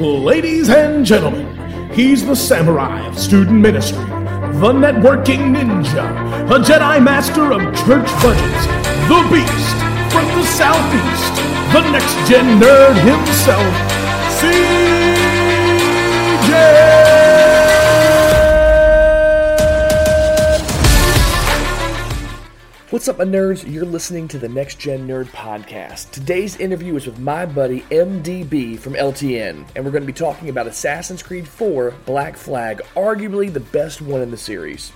Ladies and gentlemen, he's the samurai of student ministry, the networking ninja, a Jedi master of church budgets, the beast from the southeast, the next gen nerd himself, CJ! What's up, my nerds? You're listening to the Next Gen Nerd Podcast. Today's interview is with my buddy MDB from LTN, and we're going to be talking about Assassin's Creed 4 Black Flag, arguably the best one in the series.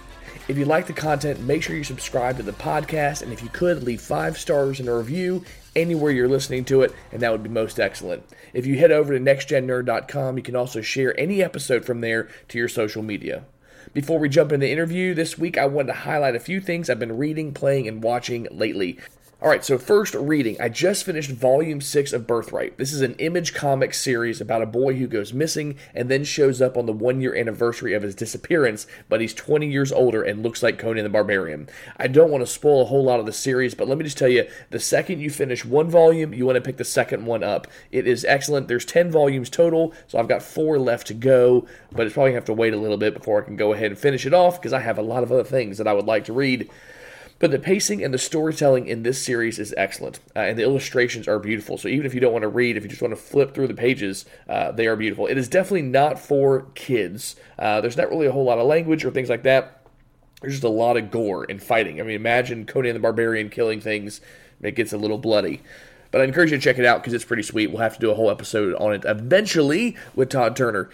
If you like the content, make sure you subscribe to the podcast, and if you could, leave five stars and a review anywhere you're listening to it, and that would be most excellent. If you head over to nextgennerd.com, you can also share any episode from there to your social media. Before we jump into the interview this week, I wanted to highlight a few things I've been reading, playing, and watching lately. All right, so first, reading. I just finished Volume 6 of Birthright. This is an image comic series about a boy who goes missing and then shows up on the one year anniversary of his disappearance, but he's 20 years older and looks like Conan the Barbarian. I don't want to spoil a whole lot of the series, but let me just tell you the second you finish one volume, you want to pick the second one up. It is excellent. There's 10 volumes total, so I've got four left to go, but it's probably going to have to wait a little bit before I can go ahead and finish it off because I have a lot of other things that I would like to read. But the pacing and the storytelling in this series is excellent, uh, and the illustrations are beautiful. So even if you don't want to read, if you just want to flip through the pages, uh, they are beautiful. It is definitely not for kids. Uh, there's not really a whole lot of language or things like that. There's just a lot of gore and fighting. I mean, imagine Conan the Barbarian killing things. It gets a little bloody. But I encourage you to check it out because it's pretty sweet. We'll have to do a whole episode on it eventually with Todd Turner.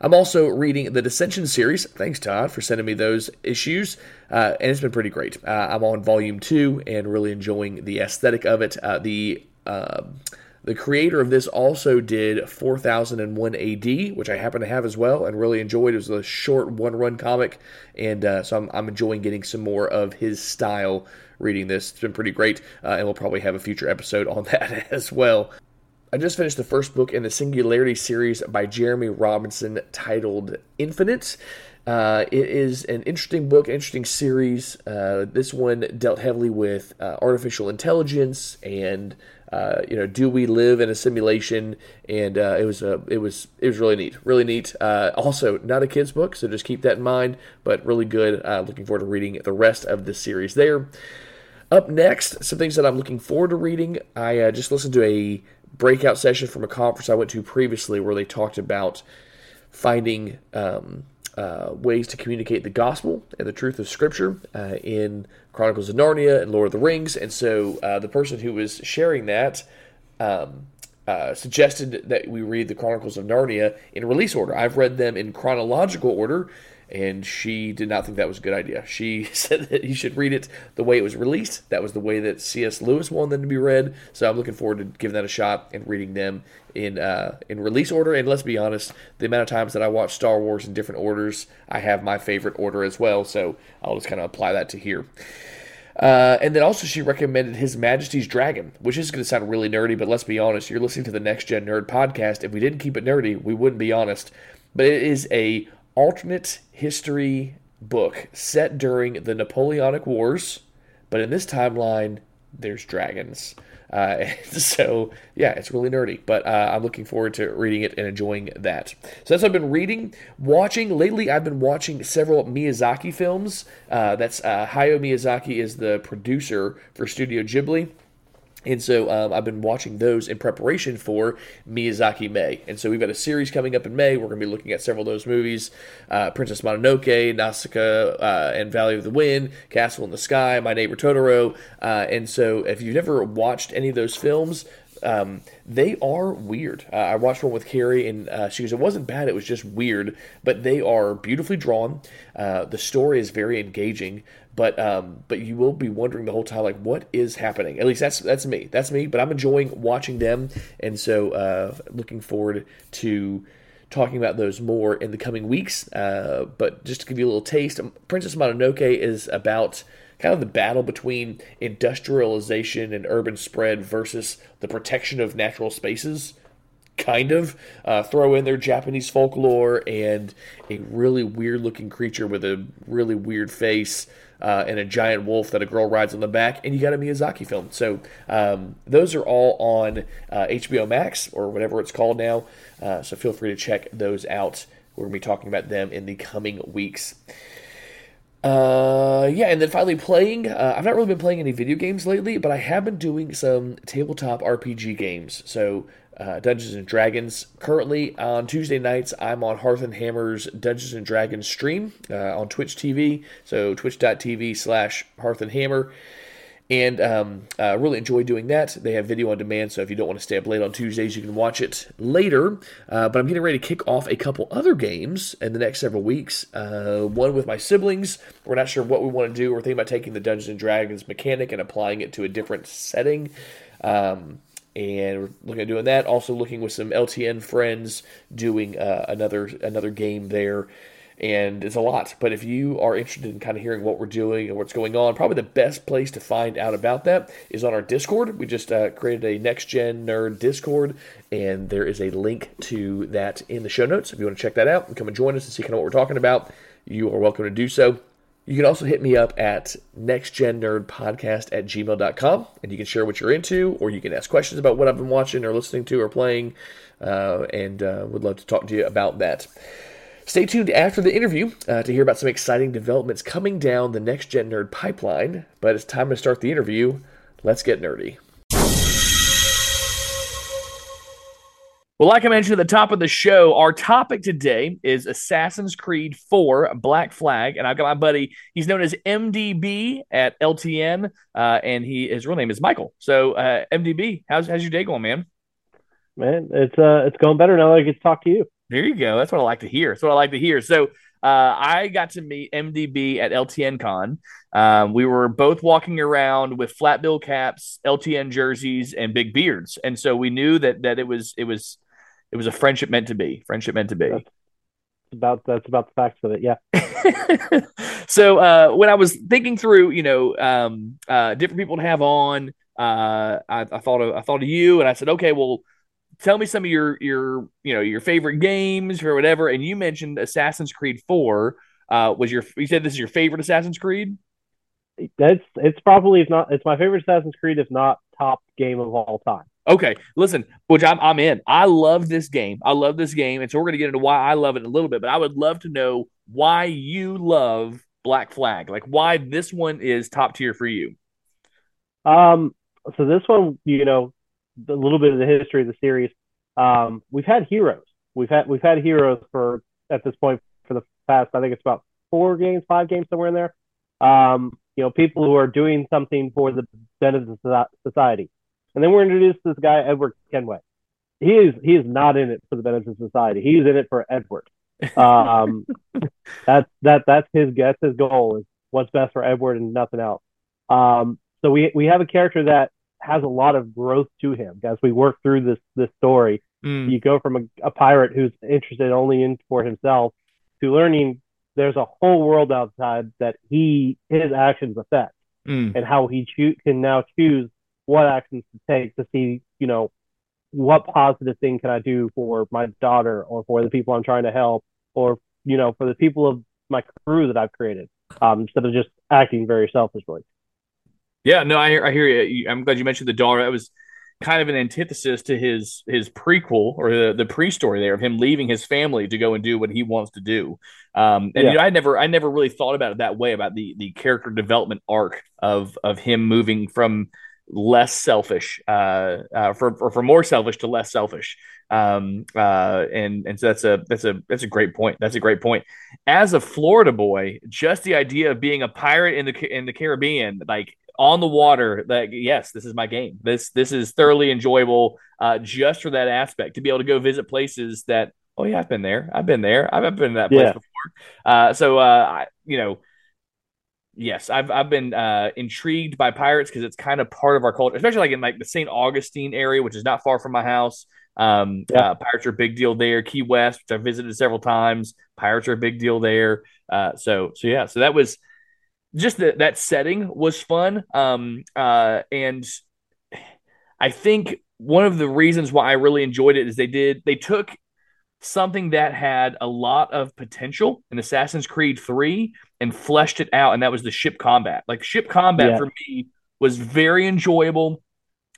I'm also reading the Dissension series. Thanks, Todd, for sending me those issues. Uh, and it's been pretty great. Uh, I'm on volume two and really enjoying the aesthetic of it. Uh, the the creator of this also did 4001 AD, which I happen to have as well and really enjoyed. It was a short one run comic, and uh, so I'm, I'm, enjoying getting some more of his style reading this. It's been pretty great, uh, and we'll probably have a future episode on that as well. I just finished the first book in the Singularity series by Jeremy Robinson titled Infinite. Uh, it is an interesting book, interesting series. Uh, this one dealt heavily with uh, artificial intelligence and uh, you know, do we live in a simulation? And uh, it was a, it was it was really neat, really neat. Uh, also, not a kids book, so just keep that in mind. But really good. looking forward to reading the rest of the series there. Up next, some things that I'm looking forward to reading. I just listened to a breakout session from a conference I went to previously where they talked about finding um, uh, ways to communicate the gospel and the truth of Scripture uh, in Chronicles of Narnia and Lord of the Rings. And so uh, the person who was sharing that um, uh, suggested that we read the Chronicles of Narnia in release order. I've read them in chronological order and she did not think that was a good idea. She said that you should read it the way it was released. That was the way that C.S. Lewis wanted them to be read. So I'm looking forward to giving that a shot and reading them in uh, in release order. And let's be honest, the amount of times that I watch Star Wars in different orders, I have my favorite order as well. So I'll just kind of apply that to here. Uh, and then also she recommended His Majesty's Dragon, which is going to sound really nerdy, but let's be honest, you're listening to the Next Gen Nerd podcast. If we didn't keep it nerdy, we wouldn't be honest. But it is a alternate history book set during the Napoleonic Wars, but in this timeline, there's dragons. Uh, so yeah, it's really nerdy, but uh, I'm looking forward to reading it and enjoying that. So that's what I've been reading, watching lately. I've been watching several Miyazaki films. Uh, that's uh, Hayao Miyazaki is the producer for Studio Ghibli. And so um, I've been watching those in preparation for Miyazaki May. And so we've got a series coming up in May. We're going to be looking at several of those movies uh, Princess Mononoke, Nausicaa uh, and Valley of the Wind, Castle in the Sky, My Neighbor Totoro. Uh, and so if you've never watched any of those films, um, they are weird. Uh, I watched one with Carrie, and uh, she goes, "It wasn't bad. It was just weird." But they are beautifully drawn. Uh, the story is very engaging but um, but you will be wondering the whole time like what is happening? At least that's that's me. That's me but i'm enjoying watching them. And so uh, looking forward to talking about those more in the coming weeks. Uh, but just to give you a little taste princess mononoke is about kind of the battle between industrialization and urban spread versus the protection of natural spaces kind of. Uh, throw in their Japanese folklore and a really weird looking creature with a really weird face. Uh, and a giant wolf that a girl rides on the back, and you got a Miyazaki film. So um, those are all on uh, HBO Max or whatever it's called now. Uh, so feel free to check those out. We're going to be talking about them in the coming weeks. Uh, yeah, and then finally playing. Uh, I've not really been playing any video games lately, but I have been doing some tabletop RPG games. So uh, Dungeons and Dragons. Currently on Tuesday nights, I'm on Hearth and Hammer's Dungeons and Dragons stream uh, on Twitch TV. So twitch.tv slash Hearth and Hammer and um, uh, really enjoy doing that. They have video on demand, so if you don't want to stay up late on Tuesdays, you can watch it later. Uh, but I'm getting ready to kick off a couple other games in the next several weeks. Uh, one with my siblings. We're not sure what we want to do. We're thinking about taking the Dungeons and Dragons mechanic and applying it to a different setting. Um, and we're looking at doing that. Also looking with some LTN friends doing uh, another another game there and it's a lot. But if you are interested in kind of hearing what we're doing and what's going on, probably the best place to find out about that is on our Discord. We just uh, created a Next Gen Nerd Discord, and there is a link to that in the show notes. If you want to check that out and come and join us and see kind of what we're talking about, you are welcome to do so. You can also hit me up at nextgennerdpodcast at gmail.com and you can share what you're into or you can ask questions about what I've been watching or listening to or playing uh, and uh, would love to talk to you about that. Stay tuned after the interview uh, to hear about some exciting developments coming down the Next Gen Nerd pipeline. But it's time to start the interview. Let's get nerdy. Well, like I mentioned at the top of the show, our topic today is Assassin's Creed 4 Black Flag. And I've got my buddy, he's known as MDB at LTN, uh, and he his real name is Michael. So, uh, MDB, how's, how's your day going, man? Man, it's uh, it's going better now that I get to talk to you. There you go. That's what I like to hear. That's what I like to hear. So uh, I got to meet MDB at LTN Con. Um, we were both walking around with flat bill caps, LTN jerseys, and big beards, and so we knew that that it was it was it was a friendship meant to be. Friendship meant to be. That's about that's about the facts of it. Yeah. so uh, when I was thinking through, you know, um, uh, different people to have on, uh, I, I thought of I thought of you, and I said, okay, well tell me some of your your you know your favorite games or whatever. And you mentioned Assassin's Creed Four uh, was your you said this is your favorite Assassin's Creed. That's it's probably if not it's my favorite Assassin's Creed if not top game of all time. Okay, listen, which I'm I'm in. I love this game. I love this game, and so we're gonna get into why I love it in a little bit. But I would love to know why you love Black Flag, like why this one is top tier for you. Um, so this one, you know, a little bit of the history of the series. Um, we've had heroes. We've had we've had heroes for at this point for the past. I think it's about four games, five games somewhere in there. Um, you know, people who are doing something for the benefit of society. And then we're introduced to this guy Edward Kenway. He is he is not in it for the benefit of society. He's in it for Edward. Um, that's that that's his that's his goal is what's best for Edward and nothing else. Um, so we we have a character that has a lot of growth to him as we work through this this story. Mm. You go from a, a, pirate who's interested only in for himself to learning there's a whole world outside that he his actions affect mm. and how he cho- can now choose what actions to take to see you know what positive thing can I do for my daughter or for the people I'm trying to help or you know for the people of my crew that I've created um, instead of just acting very selfishly. Yeah, no, I, I hear you. I'm glad you mentioned the daughter. That was kind of an antithesis to his his prequel or the, the pre-story there of him leaving his family to go and do what he wants to do. Um, and yeah. you know, I never I never really thought about it that way about the the character development arc of of him moving from less selfish uh, uh for or for more selfish to less selfish. Um uh and and so that's a that's a that's a great point. That's a great point. As a florida boy just the idea of being a pirate in the in the caribbean like on the water that yes this is my game. This this is thoroughly enjoyable uh, just for that aspect to be able to go visit places that oh yeah i've been there. I've been there. I've been to that place yeah. before. Uh, so uh, I, you know yes i've, I've been uh, intrigued by pirates because it's kind of part of our culture especially like in like the st augustine area which is not far from my house um, yeah. Uh, pirates are a big deal there key west which i've visited several times pirates are a big deal there uh, so so yeah so that was just that that setting was fun. Um, uh, and I think one of the reasons why I really enjoyed it is they did they took something that had a lot of potential in Assassin's Creed 3 and fleshed it out and that was the ship combat. Like ship combat yeah. for me was very enjoyable.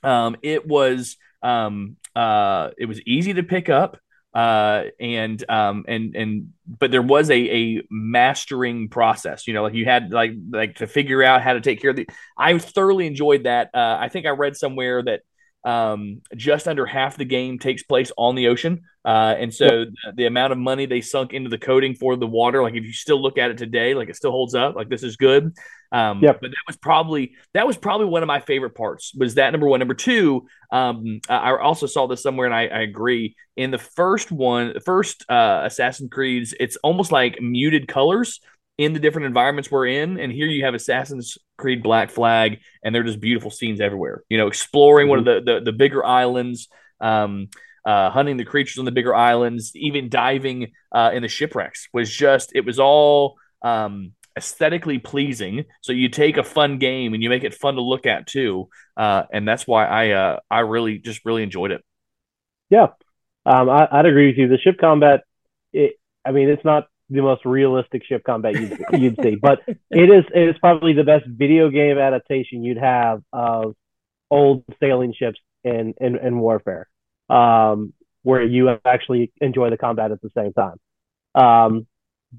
Um, it was um, uh, it was easy to pick up uh, and um, and and but there was a a mastering process. You know, like you had like like to figure out how to take care of the. I thoroughly enjoyed that. Uh, I think I read somewhere that um, just under half the game takes place on the ocean. Uh, and so yep. the, the, amount of money they sunk into the coating for the water, like if you still look at it today, like it still holds up. Like this is good. Um, yep. But that was probably that was probably one of my favorite parts. Was that number one? Number two, um, I also saw this somewhere, and I, I agree. In the first one, the first uh, Assassin's Creed's, it's almost like muted colors in the different environments we're in. And here you have Assassin's Creed Black Flag, and they're just beautiful scenes everywhere. You know, exploring mm-hmm. one of the, the, the bigger islands, um, uh, hunting the creatures on the bigger islands, even diving uh, in the shipwrecks was just it was all um, aesthetically pleasing. So you take a fun game and you make it fun to look at too, uh, and that's why I uh, I really just really enjoyed it. Yeah, um, I, would agree with you. The ship combat, it, I mean, it's not the most realistic ship combat you'd, you'd see. But it is it is probably the best video game adaptation you'd have of old sailing ships in in, in warfare, um, where you actually enjoy the combat at the same time. Um,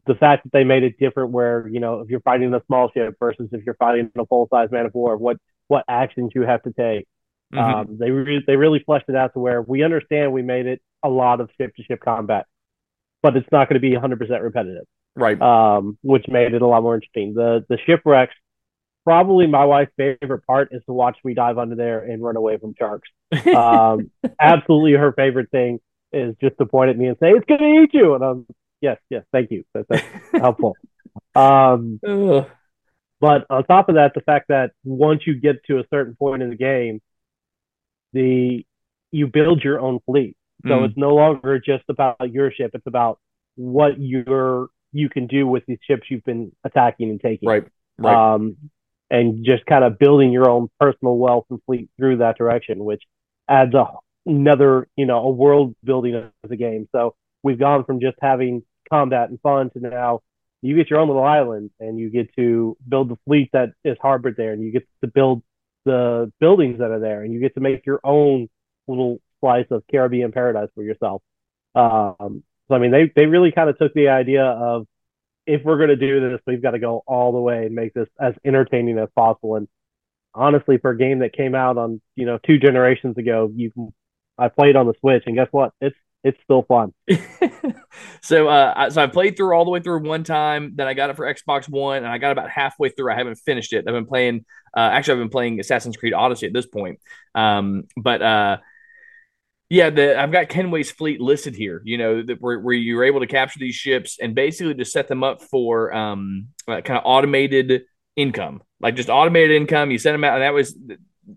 the fact that they made it different, where you know if you're fighting a small ship versus if you're fighting a full size man of war, what what actions you have to take. Mm-hmm. Um, they re- they really fleshed it out to where we understand we made it a lot of ship to ship combat but it's not going to be 100% repetitive. Right. Um, which made it a lot more interesting. The the shipwrecks, probably my wife's favorite part is to watch me dive under there and run away from sharks. Um, absolutely her favorite thing is just to point at me and say, it's going to eat you. And I'm, yes, yes, thank you. That's, that's helpful. Um, but on top of that, the fact that once you get to a certain point in the game, the you build your own fleet. So mm. it's no longer just about your ship. It's about what you're you can do with these ships you've been attacking and taking. Right. Right. Um, and just kind of building your own personal wealth and fleet through that direction, which adds a, another, you know, a world building of the game. So we've gone from just having combat and fun to now you get your own little island and you get to build the fleet that is harbored there and you get to build the buildings that are there and you get to make your own little slice of Caribbean paradise for yourself. Um, so I mean, they they really kind of took the idea of if we're going to do this, we've got to go all the way and make this as entertaining as possible. And honestly, for a game that came out on you know two generations ago, you I played on the Switch, and guess what? It's it's still fun. so, uh, so I played through all the way through one time. Then I got it for Xbox One, and I got about halfway through. I haven't finished it. I've been playing. Uh, actually, I've been playing Assassin's Creed Odyssey at this point. Um, but uh, yeah, the, I've got Kenway's fleet listed here. You know, that where, where you're able to capture these ships and basically to set them up for um, uh, kind of automated income, like just automated income. You send them out, and that was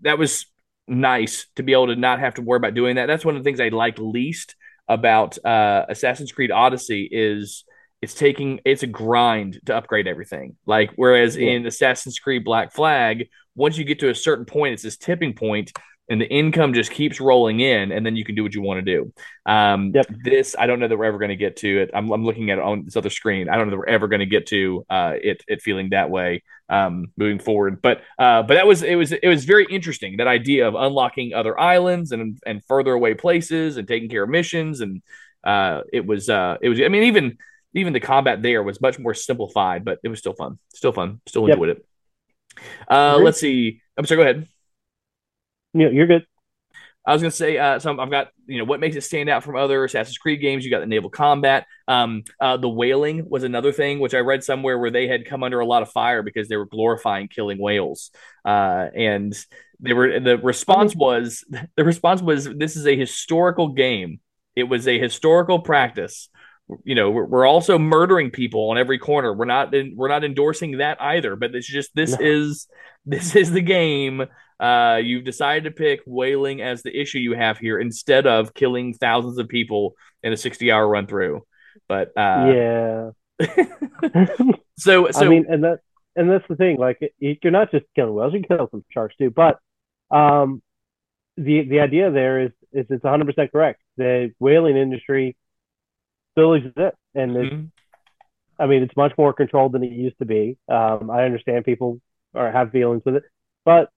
that was nice to be able to not have to worry about doing that. That's one of the things I like least about uh, Assassin's Creed Odyssey is it's taking it's a grind to upgrade everything. Like whereas yeah. in Assassin's Creed Black Flag, once you get to a certain point, it's this tipping point and the income just keeps rolling in, and then you can do what you want to do. Um, yep. This I don't know that we're ever going to get to it. I'm, I'm, looking at it on this other screen. I don't know that we're ever going to get to uh, it it feeling that way um, moving forward. But uh, but that was it was it was very interesting that idea of unlocking other islands and and further away places and taking care of missions and uh, it was uh, it was I mean even even the combat there was much more simplified, but it was still fun. Still fun. Still enjoyed yep. it. Uh, let's see. I'm sorry. Go ahead. No, you're good. I was gonna say, uh, so I've got you know what makes it stand out from other Assassin's Creed games. You got the naval combat. Um, uh, the whaling was another thing, which I read somewhere where they had come under a lot of fire because they were glorifying killing whales. Uh, and they were the response was the response was this is a historical game. It was a historical practice. You know, we're, we're also murdering people on every corner. We're not in, we're not endorsing that either. But it's just this no. is this is the game uh, you've decided to pick whaling as the issue you have here instead of killing thousands of people in a 60 hour run through. But uh, yeah. so, so I mean, and that and that's the thing. Like, it, you're not just killing whales; you can kill some sharks too. But um, the the idea there is is it's 100 percent correct. The whaling industry still exists, and mm-hmm. I mean it's much more controlled than it used to be. Um, I understand people or have feelings with it, but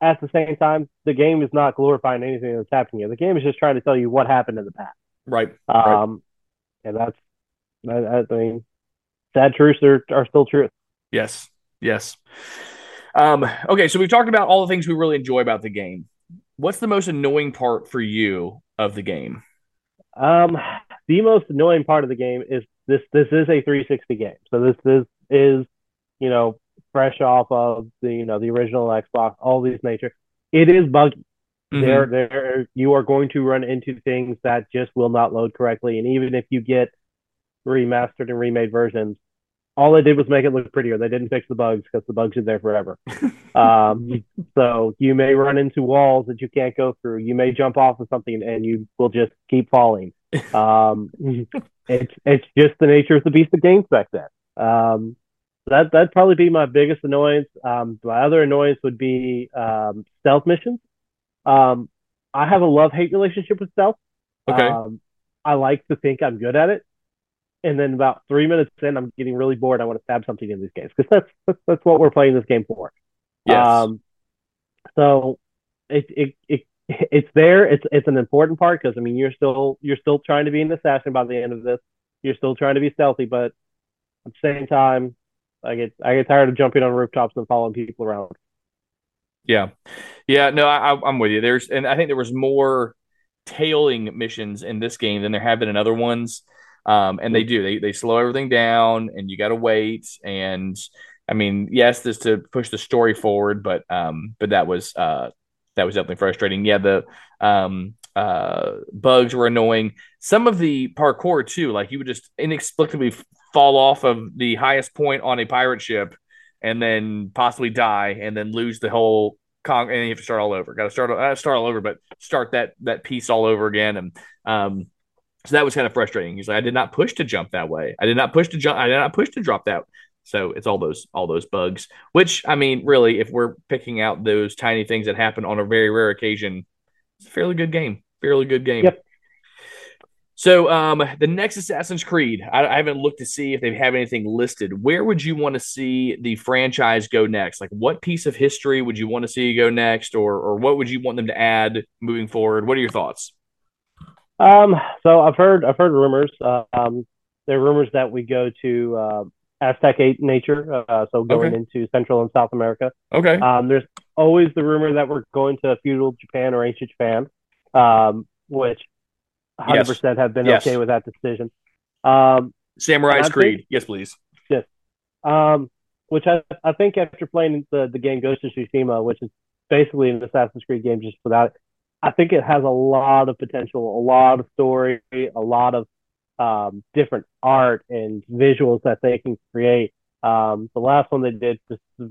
at the same time, the game is not glorifying anything that's happening here. The game is just trying to tell you what happened in the past. Right. Um, right. and that's I, I mean, sad truths are, are still truth. Yes. Yes. Um, okay, so we've talked about all the things we really enjoy about the game. What's the most annoying part for you of the game? Um, the most annoying part of the game is this. This is a 360 game, so this is is you know fresh off of the you know the original Xbox, all these nature. It is buggy. Mm-hmm. There, there, you are going to run into things that just will not load correctly, and even if you get remastered and remade versions, all they did was make it look prettier. They didn't fix the bugs because the bugs are there forever. um, so you may run into walls that you can't go through. You may jump off of something and you will just keep falling. Um, it's it's just the nature of the beast of games back then. Um, that that'd probably be my biggest annoyance. Um, my other annoyance would be um, stealth missions. Um, I have a love hate relationship with stealth. Okay. Um, I like to think I'm good at it, and then about three minutes in, I'm getting really bored. I want to stab something in these games because that's, that's, that's what we're playing this game for. Yes. Um, so it, it it it's there. It's it's an important part because I mean you're still you're still trying to be an assassin by the end of this. You're still trying to be stealthy, but at the same time, I get I get tired of jumping on rooftops and following people around. Yeah, yeah. No, I, I'm with you. There's and I think there was more tailing missions in this game than there have been in other ones. Um, and they do they they slow everything down, and you got to wait. And I mean, yes, this to push the story forward, but um, but that was uh, that was definitely frustrating. Yeah, the um, uh, bugs were annoying. Some of the parkour too, like you would just inexplicably fall off of the highest point on a pirate ship, and then possibly die, and then lose the whole con- and you have to start all over. Got to start uh, start all over, but start that that piece all over again, and um, so that was kind of frustrating. He's like, I did not push to jump that way. I did not push to jump. I did not push to drop that. So it's all those all those bugs. Which I mean, really, if we're picking out those tiny things that happen on a very rare occasion, it's a fairly good game. Fairly good game. Yep. So um, the next Assassin's Creed, I, I, haven't looked to see if they have anything listed. Where would you want to see the franchise go next? Like, what piece of history would you want to see go next, or or what would you want them to add moving forward? What are your thoughts? Um, so I've heard I've heard rumors. Uh, um, there are rumors that we go to uh, Aztec nature, uh, so going okay. into Central and South America. Okay. Um, there's always the rumor that we're going to feudal Japan or ancient Japan, um, which 100% yes. have been yes. okay with that decision. Um, Samurai's Creed, think, yes, please. Yes. Um, which I, I think after playing the, the game Ghost of Tsushima, which is basically an Assassin's Creed game just without it, I think it has a lot of potential, a lot of story, a lot of um, different art and visuals that they can create. Um, the last one they did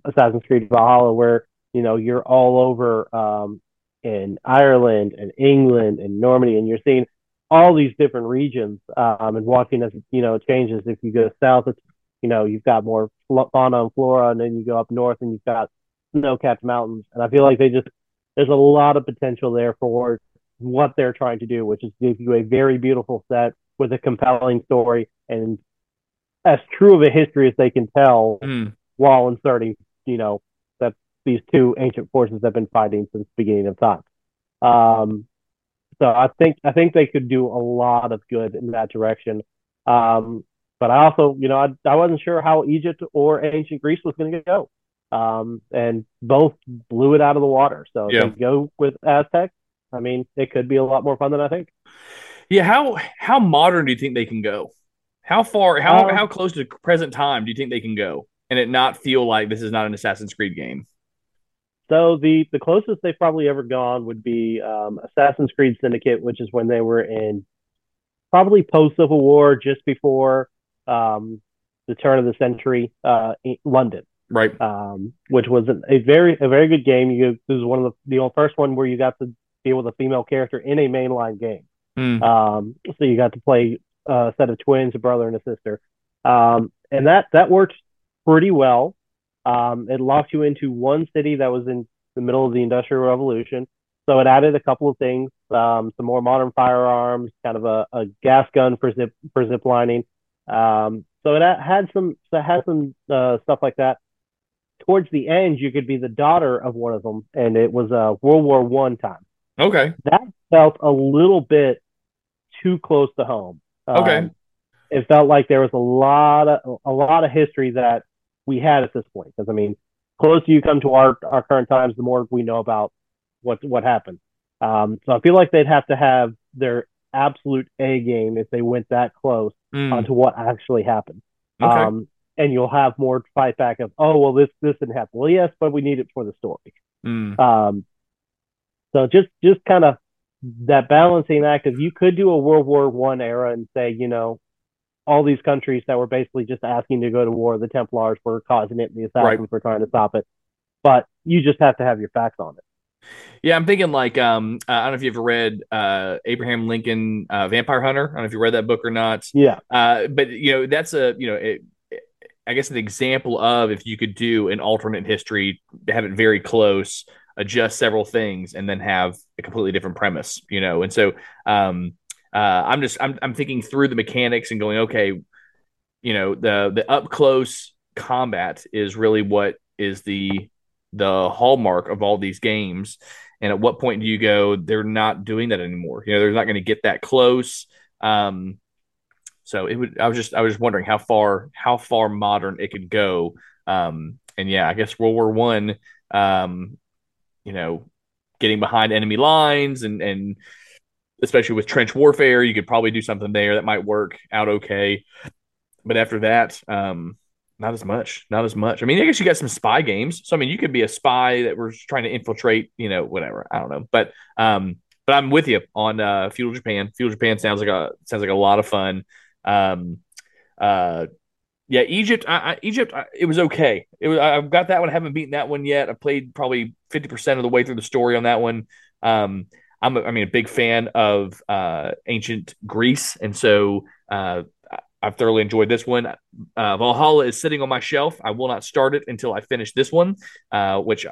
Assassin's Creed Valhalla, where you know you're all over um, in Ireland and England and Normandy, and you're seeing all these different regions um, and watching as you know changes. If you go south, it's you know you've got more fauna and flora, and then you go up north and you've got snow-capped mountains. And I feel like they just there's a lot of potential there for what they're trying to do, which is give you a very beautiful set with a compelling story and as true of a history as they can tell mm. while inserting, you know, these two ancient forces have been fighting since the beginning of time. Um, so I think I think they could do a lot of good in that direction. Um, but I also, you know, I, I wasn't sure how Egypt or ancient Greece was going to go um, and both blew it out of the water. So yeah. go with Aztec. I mean, it could be a lot more fun than I think. Yeah how how modern do you think they can go? How far? How um, how close to present time do you think they can go, and it not feel like this is not an Assassin's Creed game? So the the closest they've probably ever gone would be um, Assassin's Creed Syndicate, which is when they were in probably post Civil War, just before um, the turn of the century, uh, London right? Um, which was a, very a very good game. You this was one of the the first one where you got to deal with a female character in a mainline game. Mm. Um, so you got to play a set of twins, a brother and a sister, um, and that that worked pretty well. Um, it locked you into one city that was in the middle of the Industrial Revolution. so it added a couple of things, um, some more modern firearms, kind of a, a gas gun for zip for zip lining. Um, so it had some so it had some uh, stuff like that. Towards the end, you could be the daughter of one of them, and it was uh, World War One time. Okay, that felt a little bit too close to home. Okay, um, it felt like there was a lot of a lot of history that we had at this point. Because I mean, closer you come to our our current times, the more we know about what what happened. Um, so I feel like they'd have to have their absolute A game if they went that close mm. onto what actually happened. Okay. Um, and you'll have more fight back of, oh well, this this didn't happen. Well, yes, but we need it for the story. Mm. Um, so just just kind of that balancing act of you could do a World War One era and say, you know, all these countries that were basically just asking to go to war, the Templars were causing it, and the Assassins right. were trying to stop it. But you just have to have your facts on it. Yeah, I'm thinking like um, I don't know if you ever read uh, Abraham Lincoln uh, Vampire Hunter. I don't know if you read that book or not. Yeah. Uh, but you know that's a you know it, I guess an example of if you could do an alternate history, have it very close, adjust several things, and then have a completely different premise. You know, and so um, uh, I'm just I'm I'm thinking through the mechanics and going okay, you know the the up close combat is really what is the the hallmark of all these games. And at what point do you go, they're not doing that anymore? You know, they're not going to get that close. Um, so it would, I was just, I was just wondering how far, how far modern it could go. Um, and yeah, I guess World War One, um, you know, getting behind enemy lines and, and especially with trench warfare, you could probably do something there that might work out okay. But after that, um, not as much. Not as much. I mean, I guess you got some spy games. So I mean, you could be a spy that was trying to infiltrate, you know, whatever. I don't know. But um, but I'm with you on uh Feudal Japan. Feudal Japan sounds like a sounds like a lot of fun. Um uh yeah, Egypt. I, I, Egypt. I, it was okay. It was. I've got that one. I haven't beaten that one yet. I played probably fifty percent of the way through the story on that one. Um, I'm. A, I mean, a big fan of uh, ancient Greece, and so uh, I've thoroughly enjoyed this one. Uh, Valhalla is sitting on my shelf. I will not start it until I finish this one, uh, which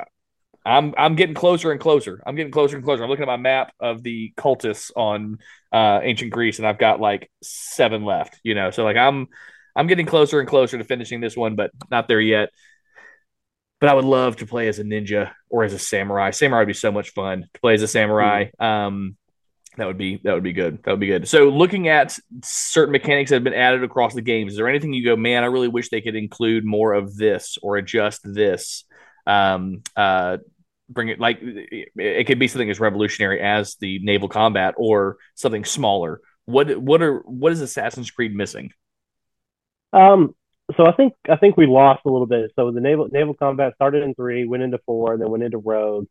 I'm I'm getting closer and closer. I'm getting closer and closer. I'm looking at my map of the cultists on uh, ancient Greece, and I've got like seven left. You know, so like I'm I'm getting closer and closer to finishing this one, but not there yet. But I would love to play as a ninja or as a samurai. Samurai would be so much fun to play as a samurai. Mm. Um, that would be that would be good. That would be good. So looking at certain mechanics that have been added across the games, is there anything you go, man, I really wish they could include more of this or adjust this? Um, uh, bring it like it could be something as revolutionary as the naval combat or something smaller. What what are what is Assassin's Creed missing? Um, so I think I think we lost a little bit. So the naval naval combat started in three, went into four, and then went into Rogue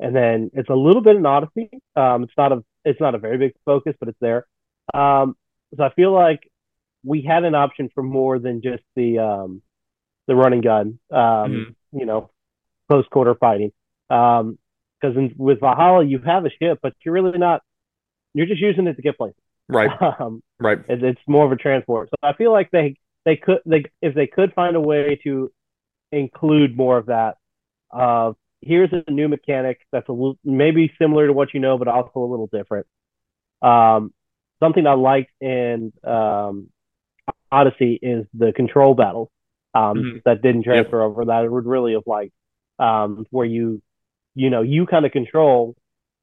and then it's a little bit an odyssey. Um, it's not a it's not a very big focus, but it's there. Um, so I feel like we had an option for more than just the um, the running gun. Um, mm-hmm. You know, close quarter fighting. Because um, with Valhalla, you have a ship, but you're really not. You're just using it to get places. Right. Um, right. It, it's more of a transport. So I feel like they they could they if they could find a way to include more of that of here's a new mechanic that's a little, maybe similar to what you know, but also a little different. Um, something I liked in um, Odyssey is the control battles um, mm-hmm. that didn't transfer yep. over. That I would really have liked, um, where you, you know, you kind of control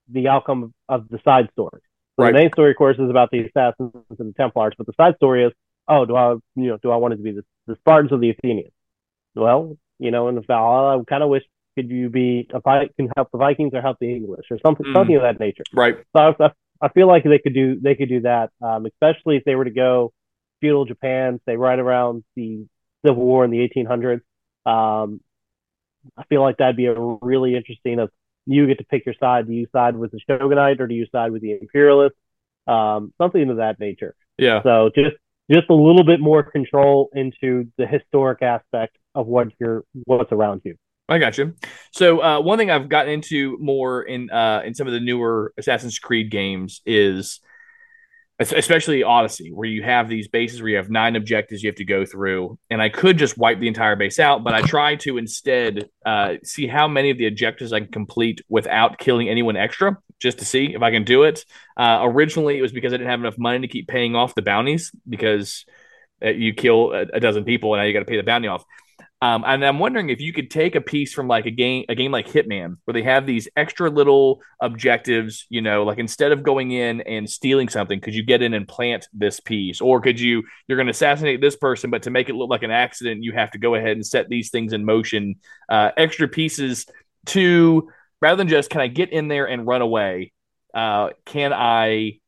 the outcome of the side story. So right. The main story, of course, is about the assassins and the Templars, but the side story is, oh, do I, you know, do I want it to be the, the Spartans or the Athenians? Well, you know, in the Valhalla, I kind of wish could you be a can help the Vikings or help the English or something mm. something of that nature? Right. So I, I, feel like they could do they could do that, um, especially if they were to go feudal Japan, say right around the Civil War in the 1800s. Um, I feel like that'd be a really interesting. Of you get to pick your side. Do you side with the shogunate or do you side with the imperialists? Um, something of that nature. Yeah. So just just a little bit more control into the historic aspect of what you're what's around you. I got you. So uh, one thing I've gotten into more in uh, in some of the newer Assassin's Creed games is especially Odyssey, where you have these bases where you have nine objectives you have to go through. And I could just wipe the entire base out, but I try to instead uh, see how many of the objectives I can complete without killing anyone extra, just to see if I can do it. Uh, originally, it was because I didn't have enough money to keep paying off the bounties because uh, you kill a, a dozen people and now you got to pay the bounty off. Um, and I'm wondering if you could take a piece from like a game, a game like Hitman, where they have these extra little objectives. You know, like instead of going in and stealing something, could you get in and plant this piece, or could you you're going to assassinate this person, but to make it look like an accident, you have to go ahead and set these things in motion. Uh, extra pieces to rather than just can I get in there and run away? Uh, can I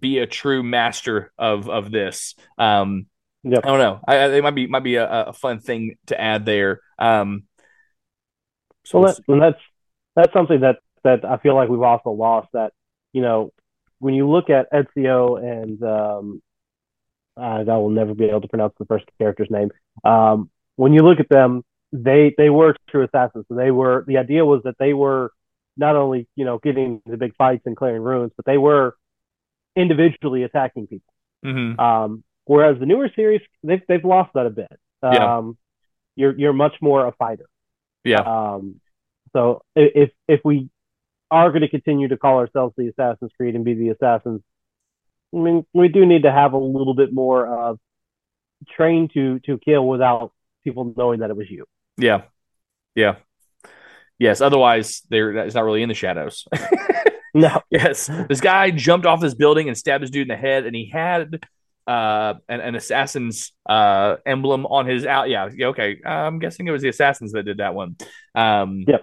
be a true master of of this? Um, Yep. I don't know. I, it might be might be a, a fun thing to add there. Um, so well, that, and that's that's something that that I feel like we've also lost. That you know, when you look at Ezio and um, I will never be able to pronounce the first character's name. Um, when you look at them, they they were true assassins. So they were the idea was that they were not only you know getting the big fights and clearing ruins, but they were individually attacking people. Mm-hmm. Um, Whereas the newer series, they've they've lost that a bit. Um, yeah. You're you're much more a fighter. Yeah. Um, so if if we are going to continue to call ourselves the Assassin's Creed and be the assassins, I mean, we do need to have a little bit more of train to to kill without people knowing that it was you. Yeah. Yeah. Yes. Otherwise, there it's not really in the shadows. no. Yes. This guy jumped off this building and stabbed this dude in the head, and he had uh an, an assassin's uh emblem on his out yeah okay i'm guessing it was the assassins that did that one um yep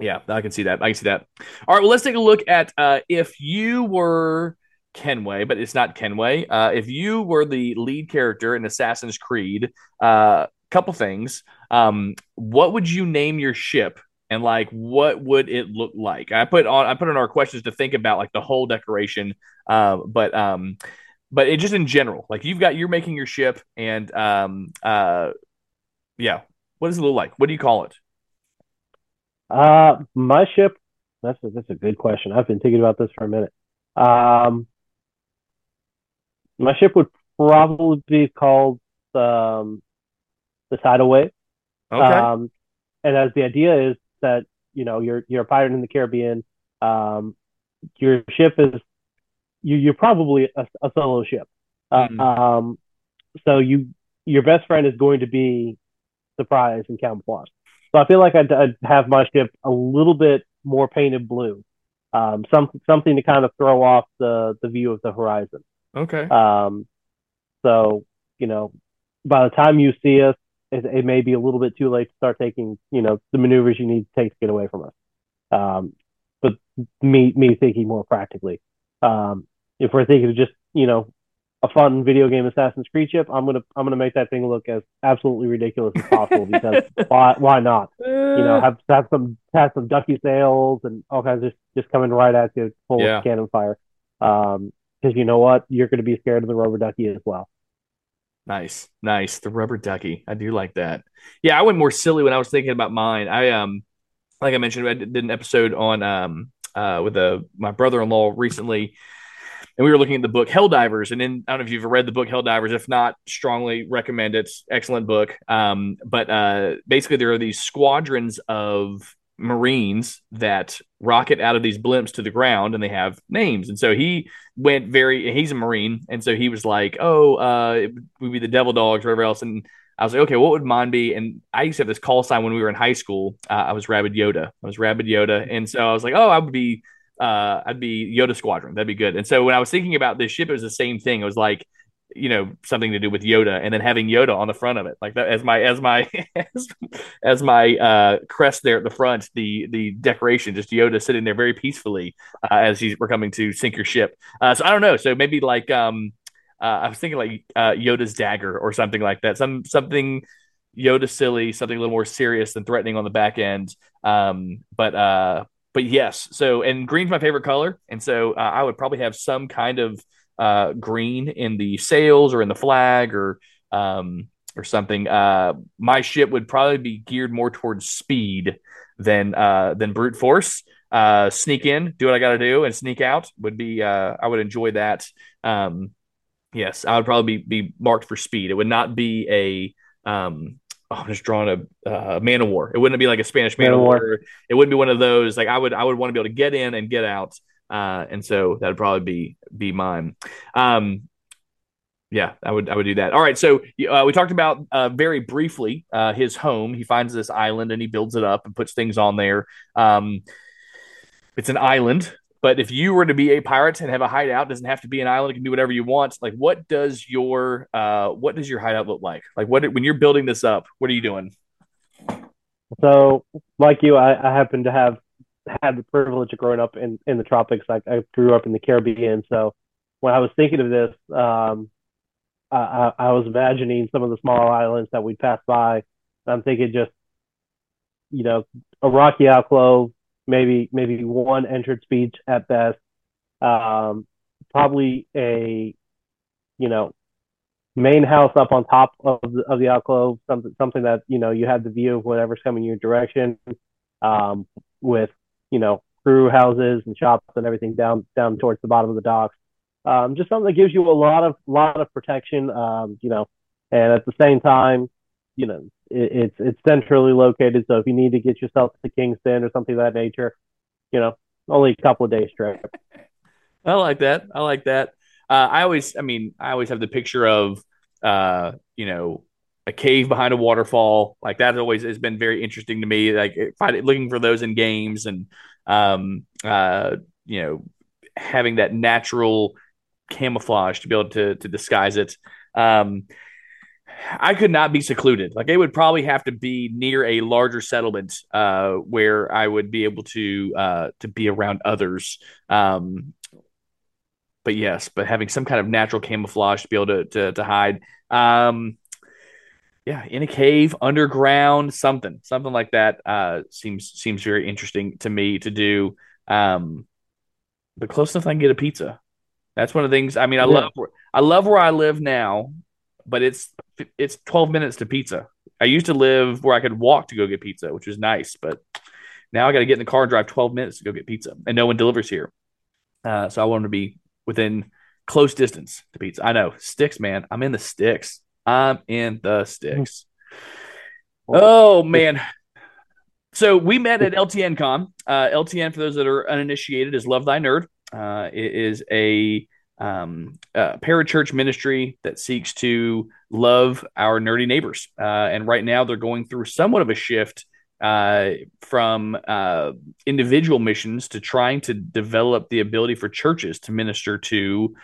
yeah i can see that i can see that all right well let's take a look at uh if you were kenway but it's not kenway uh if you were the lead character in assassin's creed uh couple things um what would you name your ship and like what would it look like i put on i put in our questions to think about like the whole decoration uh, but um but it just in general, like you've got you're making your ship, and um, uh, yeah, what does it look like? What do you call it? Uh, my ship. That's a, that's a good question. I've been thinking about this for a minute. Um, my ship would probably be called um, the Tidal Wave. Okay. Um, and as the idea is that you know you're you're a pirate in the Caribbean. Um, your ship is you, you're probably a, a solo ship. Mm-hmm. um, so you your best friend is going to be surprise and camouflage. So I feel like I'd, I'd, have my ship a little bit more painted blue, um, some something to kind of throw off the the view of the horizon. Okay. Um, so you know, by the time you see us, it, it, may be a little bit too late to start taking you know the maneuvers you need to take to get away from us. Um, but me me thinking more practically. Um, if we're thinking of just you know a fun video game Assassin's Creed ship, I'm gonna I'm gonna make that thing look as absolutely ridiculous as possible because why why not? You know, have have some have some ducky sails and all kinds of just, just coming right at you full yeah. of cannon fire. Um, because you know what, you're gonna be scared of the rubber ducky as well. Nice, nice. The rubber ducky, I do like that. Yeah, I went more silly when I was thinking about mine. I um, like I mentioned, I did an episode on um uh with a uh, my brother in law recently and we were looking at the book Hell Divers. And then I don't know if you've read the book Hell Divers. If not, strongly recommend it. Excellent book. Um, but uh, basically, there are these squadrons of Marines that rocket out of these blimps to the ground, and they have names. And so he went very. He's a Marine, and so he was like, "Oh, uh, it would be the Devil Dogs, or whatever else." And I was like, okay, what would mine be? And I used to have this call sign when we were in high school. Uh, I was Rabid Yoda. I was Rabid Yoda. And so I was like, oh, I would be uh, I'd be Yoda Squadron. That'd be good. And so when I was thinking about this ship, it was the same thing. It was like, you know, something to do with Yoda, and then having Yoda on the front of it, like that as my as my as, as my uh, crest there at the front. The the decoration, just Yoda sitting there very peacefully uh, as he's we're coming to sink your ship. Uh, so I don't know. So maybe like um, uh, I was thinking like uh, Yoda's dagger or something like that. Some something Yoda silly, something a little more serious than threatening on the back end. Um, but uh, but yes, so and green's my favorite color, and so uh, I would probably have some kind of uh, green in the sails or in the flag or um, or something. Uh, my ship would probably be geared more towards speed than uh, than brute force. uh, sneak in, do what I got to do, and sneak out would be. Uh, I would enjoy that. Um, yes, I would probably be, be marked for speed. It would not be a. Um, oh, I'm just drawing a uh, man of war. It wouldn't be like a Spanish man, man of war. war. It wouldn't be one of those. Like I would, I would want to be able to get in and get out. Uh, and so that'd probably be be mine. Um, yeah, I would I would do that. All right, so uh, we talked about uh, very briefly uh, his home. He finds this island and he builds it up and puts things on there. Um, it's an island, but if you were to be a pirate and have a hideout, doesn't have to be an island. You can do whatever you want. Like, what does your uh, what does your hideout look like? Like, what when you're building this up, what are you doing? So, like you, I, I happen to have had the privilege of growing up in in the tropics. I, I grew up in the Caribbean, so when I was thinking of this, um, I, I was imagining some of the small islands that we'd pass by. I'm thinking just, you know, a rocky alcove, maybe maybe one entrance beach at best. Um, probably a, you know, main house up on top of the, of the alcove, something something that you know you have the view of whatever's coming your direction, um, with you know crew houses and shops and everything down down towards the bottom of the docks um, just something that gives you a lot of lot of protection. Um, you know, and at the same time, you know, it, it's it's centrally located. So if you need to get yourself to Kingston or something of that nature, you know, only a couple of days trip. I like that. I like that. Uh, I always, I mean, I always have the picture of, uh, you know, a cave behind a waterfall. Like that always has been very interesting to me. Like find, looking for those in games and, um, uh, you know, having that natural camouflage to be able to to disguise it. Um, I could not be secluded. Like it would probably have to be near a larger settlement uh, where I would be able to uh, to be around others. Um, but yes, but having some kind of natural camouflage to be able to to, to hide. Um, yeah, in a cave, underground, something, something like that uh, seems seems very interesting to me to do. Um, but close enough I can get a pizza. That's one of the things. I mean, I yeah. love I love where I live now, but it's it's 12 minutes to pizza. I used to live where I could walk to go get pizza, which was nice, but now I got to get in the car and drive 12 minutes to go get pizza, and no one delivers here. Uh, so I want to be within close distance to pizza. I know sticks, man. I'm in the sticks. I'm in the sticks. Oh man. So we met at LTN Con. Uh, LTN, for those that are uninitiated, is Love Thy Nerd. Uh, it is a um, uh, parachurch ministry that seeks to love our nerdy neighbors. Uh, and right now they're going through somewhat of a shift uh, from uh, individual missions to trying to develop the ability for churches to minister to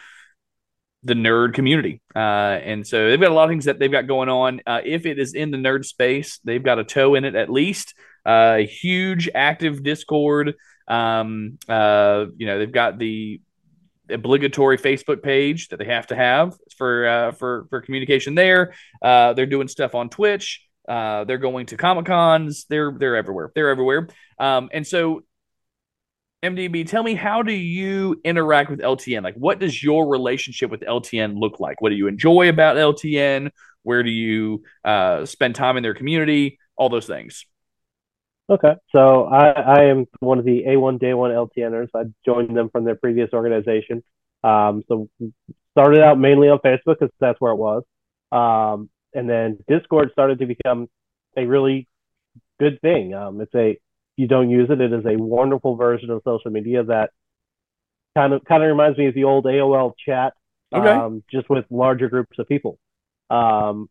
the nerd community. Uh, and so they've got a lot of things that they've got going on. Uh, if it is in the nerd space, they've got a toe in it at least. Uh, huge active Discord. Um, uh, you know, they've got the obligatory Facebook page that they have to have for uh, for for communication there. Uh, they're doing stuff on Twitch. Uh, they're going to Comic Cons. They're they're everywhere. They're everywhere. Um, and so, MDB, tell me how do you interact with LTN? Like, what does your relationship with LTN look like? What do you enjoy about LTN? Where do you uh, spend time in their community? All those things. Okay, so I, I am one of the A1 Day One LTNers. I joined them from their previous organization. Um, so started out mainly on Facebook because that's where it was, um, and then Discord started to become a really good thing. Um, it's a you don't use it, it is a wonderful version of social media that kind of kind of reminds me of the old AOL chat, okay. um, just with larger groups of people. Um,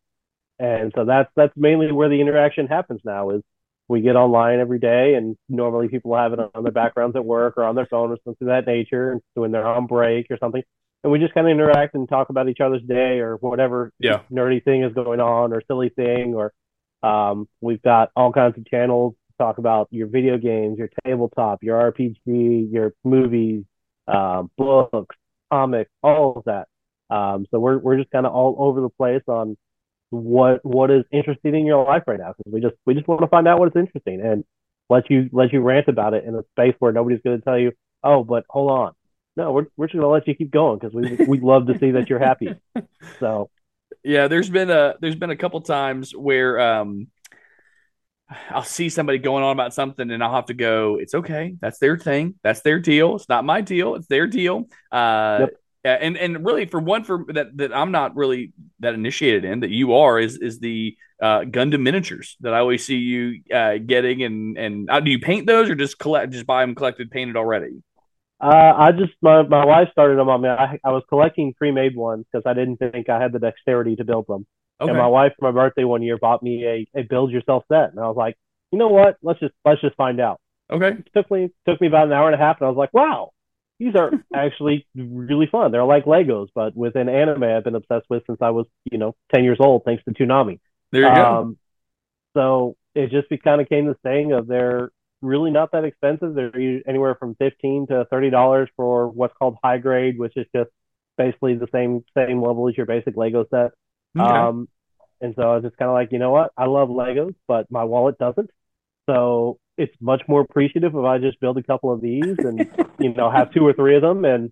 and so that's that's mainly where the interaction happens now is we get online every day and normally people have it on their backgrounds at work or on their phone or something of that nature and when they're on break or something and we just kind of interact and talk about each other's day or whatever yeah. nerdy thing is going on or silly thing or um, we've got all kinds of channels talk about your video games your tabletop your rpg your movies um, books comics all of that. Um, so we're, we're just kind of all over the place on what what is interesting in your life right now because we just we just want to find out what is interesting and let you let you rant about it in a space where nobody's going to tell you oh but hold on. No we're, we're just going to let you keep going because we we love to see that you're happy. So yeah there's been a there's been a couple times where um I'll see somebody going on about something and I'll have to go, it's okay. That's their thing. That's their deal. It's not my deal. It's their deal. Uh, yep. and and really for one for that that I'm not really that initiated in that you are is is the uh, Gundam miniatures that I always see you uh, getting and and uh, do you paint those or just collect just buy them collected painted already? Uh, I just my, my wife started them on me. I, I was collecting pre-made ones because I didn't think I had the dexterity to build them. Okay. And my wife for my birthday one year bought me a, a build yourself set, and I was like, you know what? Let's just let's just find out. Okay. It took me took me about an hour and a half, and I was like, wow, these are actually really fun. They're like Legos, but with an anime I've been obsessed with since I was you know ten years old, thanks to Toonami. There you um, go. So it just kind of came this thing of they're really not that expensive. They're anywhere from fifteen to thirty dollars for what's called high grade, which is just basically the same same level as your basic Lego set. Okay. Um, and so I was just kind of like, you know what? I love Legos, but my wallet doesn't. So it's much more appreciative if I just build a couple of these and, you know, have two or three of them and,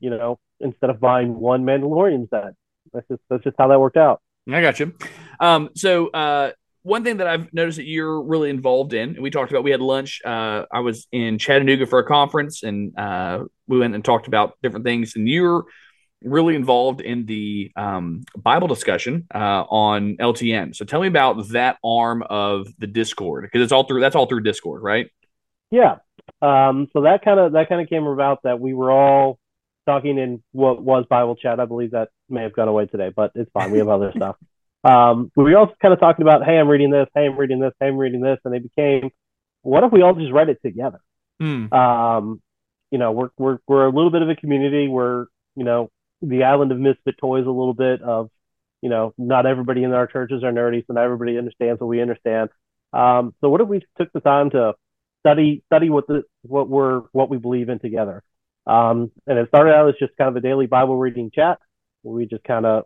you know, instead of buying one Mandalorian set. That's just, that's just how that worked out. I got you. Um, so, uh, one thing that I've noticed that you're really involved in, and we talked about, we had lunch. Uh, I was in Chattanooga for a conference, and uh, we went and talked about different things. And you're really involved in the um, Bible discussion uh, on LTN. So tell me about that arm of the Discord because it's all through that's all through Discord, right? Yeah. Um, so that kind of that kind of came about that we were all talking in what was Bible chat. I believe that may have gone away today, but it's fine. We have other stuff. Um, we were also kind of talking about, hey, I'm reading this, hey, I'm reading this, hey, I'm reading this, and they became, what if we all just read it together? Mm. Um, you know, we're we're we're a little bit of a community. We're you know the island of misfit toys a little bit of you know not everybody in our churches are nerdy so not everybody understands what we understand. Um, so what if we took the time to study study what the what we're what we believe in together? Um, and it started out as just kind of a daily bible reading chat. Where we just kind of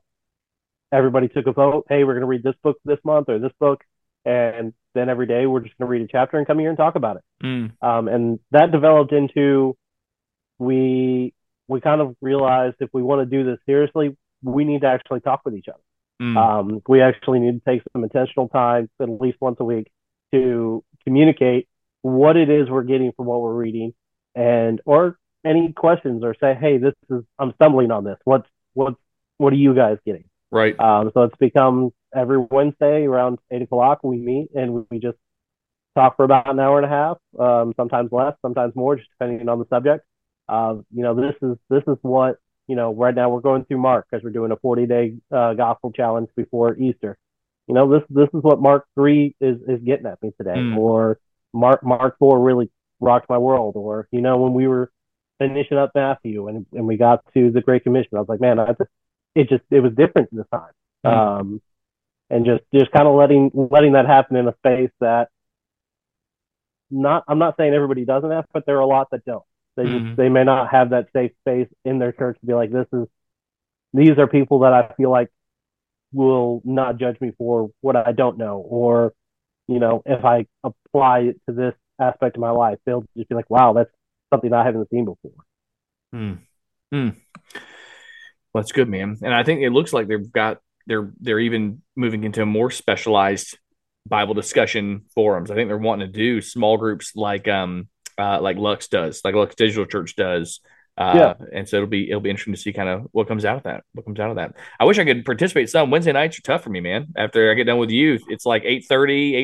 everybody took a vote hey we're going to read this book this month or this book and then every day we're just going to read a chapter and come here and talk about it. Mm. um, and that developed into we we kind of realized if we want to do this seriously, we need to actually talk with each other. Mm. Um, we actually need to take some intentional time, at least once a week, to communicate what it is we're getting from what we're reading, and or any questions, or say, hey, this is I'm stumbling on this. What's what what are you guys getting? Right. Um, so it's become every Wednesday around eight o'clock we meet and we just talk for about an hour and a half, um, sometimes less, sometimes more, just depending on the subject. Uh, you know, this is this is what you know. Right now, we're going through Mark because we're doing a 40 day uh, gospel challenge before Easter. You know, this this is what Mark three is is getting at me today, mm. or Mark Mark four really rocked my world, or you know, when we were finishing up Matthew and and we got to the Great Commission, I was like, man, I just, it just it was different this time. Mm. Um, and just just kind of letting letting that happen in a space that not I'm not saying everybody doesn't have, but there are a lot that don't. They mm. just, they may not have that safe space in their church to be like, this is these are people that I feel like will not judge me for what I don't know, or you know, if I apply it to this aspect of my life, they'll just be like, wow, that's something I haven't seen before. Hmm. Hmm. Well, that's good, man. And I think it looks like they've got they're they're even moving into more specialized Bible discussion forums. I think they're wanting to do small groups like um uh, like Lux does, like Lux Digital Church does. Uh, yeah. And so it'll be it'll be interesting to see kind of what comes out of that. What comes out of that. I wish I could participate some. Wednesday nights are tough for me, man. After I get done with you, it's like 8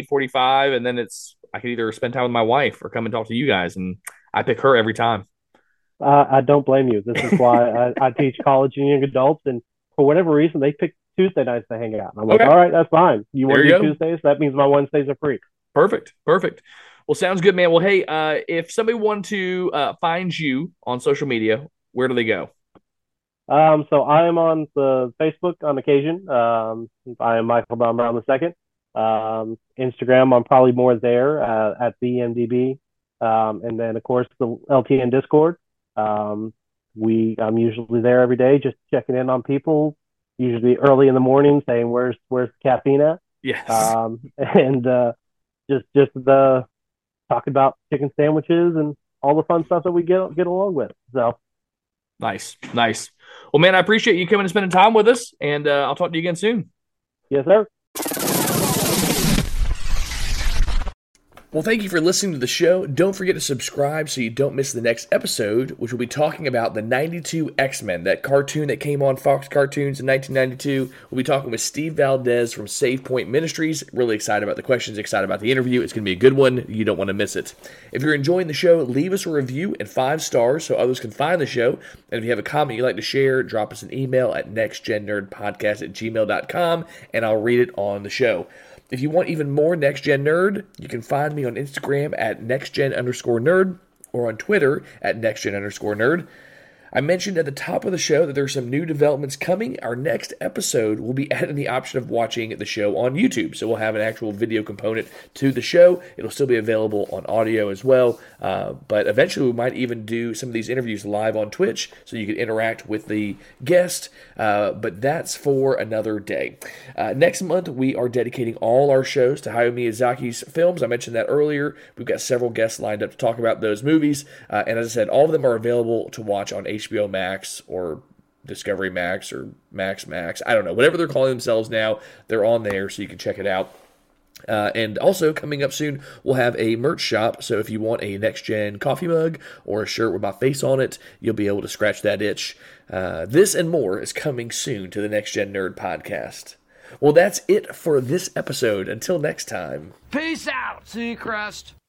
45, and then it's I can either spend time with my wife or come and talk to you guys, and I pick her every time. Uh, I don't blame you. This is why I, I, teach college and young adults, and for whatever reason, they pick Tuesday nights to hang out. And I'm like, okay. all right, that's fine. You want to do Tuesdays? That means my Wednesdays are free. Perfect. Perfect. Well, sounds good, man. Well, hey, uh, if somebody wanted to uh, find you on social media, where do they go? Um, so I am on the Facebook on occasion. Um, I am Michael Brown the second. Um, Instagram, I'm probably more there uh, at the MDB. Um, and then of course the LTN Discord. Um, we I'm usually there every day, just checking in on people. Usually early in the morning, saying where's where's the caffeine at. Yes. Um, and uh, just just the talking about chicken sandwiches and all the fun stuff that we get get along with. So nice, nice. Well, man, I appreciate you coming and spending time with us, and uh, I'll talk to you again soon. Yes, sir. Well, thank you for listening to the show. Don't forget to subscribe so you don't miss the next episode, which will be talking about the 92 X Men, that cartoon that came on Fox Cartoons in 1992. We'll be talking with Steve Valdez from Save Point Ministries. Really excited about the questions, excited about the interview. It's going to be a good one. You don't want to miss it. If you're enjoying the show, leave us a review and five stars so others can find the show. And if you have a comment you'd like to share, drop us an email at nextgennerdpodcast at gmail.com and I'll read it on the show. If you want even more Next Gen Nerd, you can find me on Instagram at nextgen underscore nerd or on Twitter at nextgen underscore nerd. I mentioned at the top of the show that there's some new developments coming. Our next episode will be adding the option of watching the show on YouTube. So we'll have an actual video component to the show. It'll still be available on audio as well. Uh, but eventually, we might even do some of these interviews live on Twitch so you can interact with the guest. Uh, but that's for another day. Uh, next month, we are dedicating all our shows to Hayao Miyazaki's films. I mentioned that earlier. We've got several guests lined up to talk about those movies. Uh, and as I said, all of them are available to watch on HBO Max or Discovery Max or Max Max. I don't know. Whatever they're calling themselves now, they're on there so you can check it out. Uh, and also coming up soon, we'll have a merch shop. So if you want a next gen coffee mug or a shirt with my face on it, you'll be able to scratch that itch. Uh, this and more is coming soon to the Next Gen Nerd podcast. Well, that's it for this episode. Until next time. Peace out, See you, Seacrest.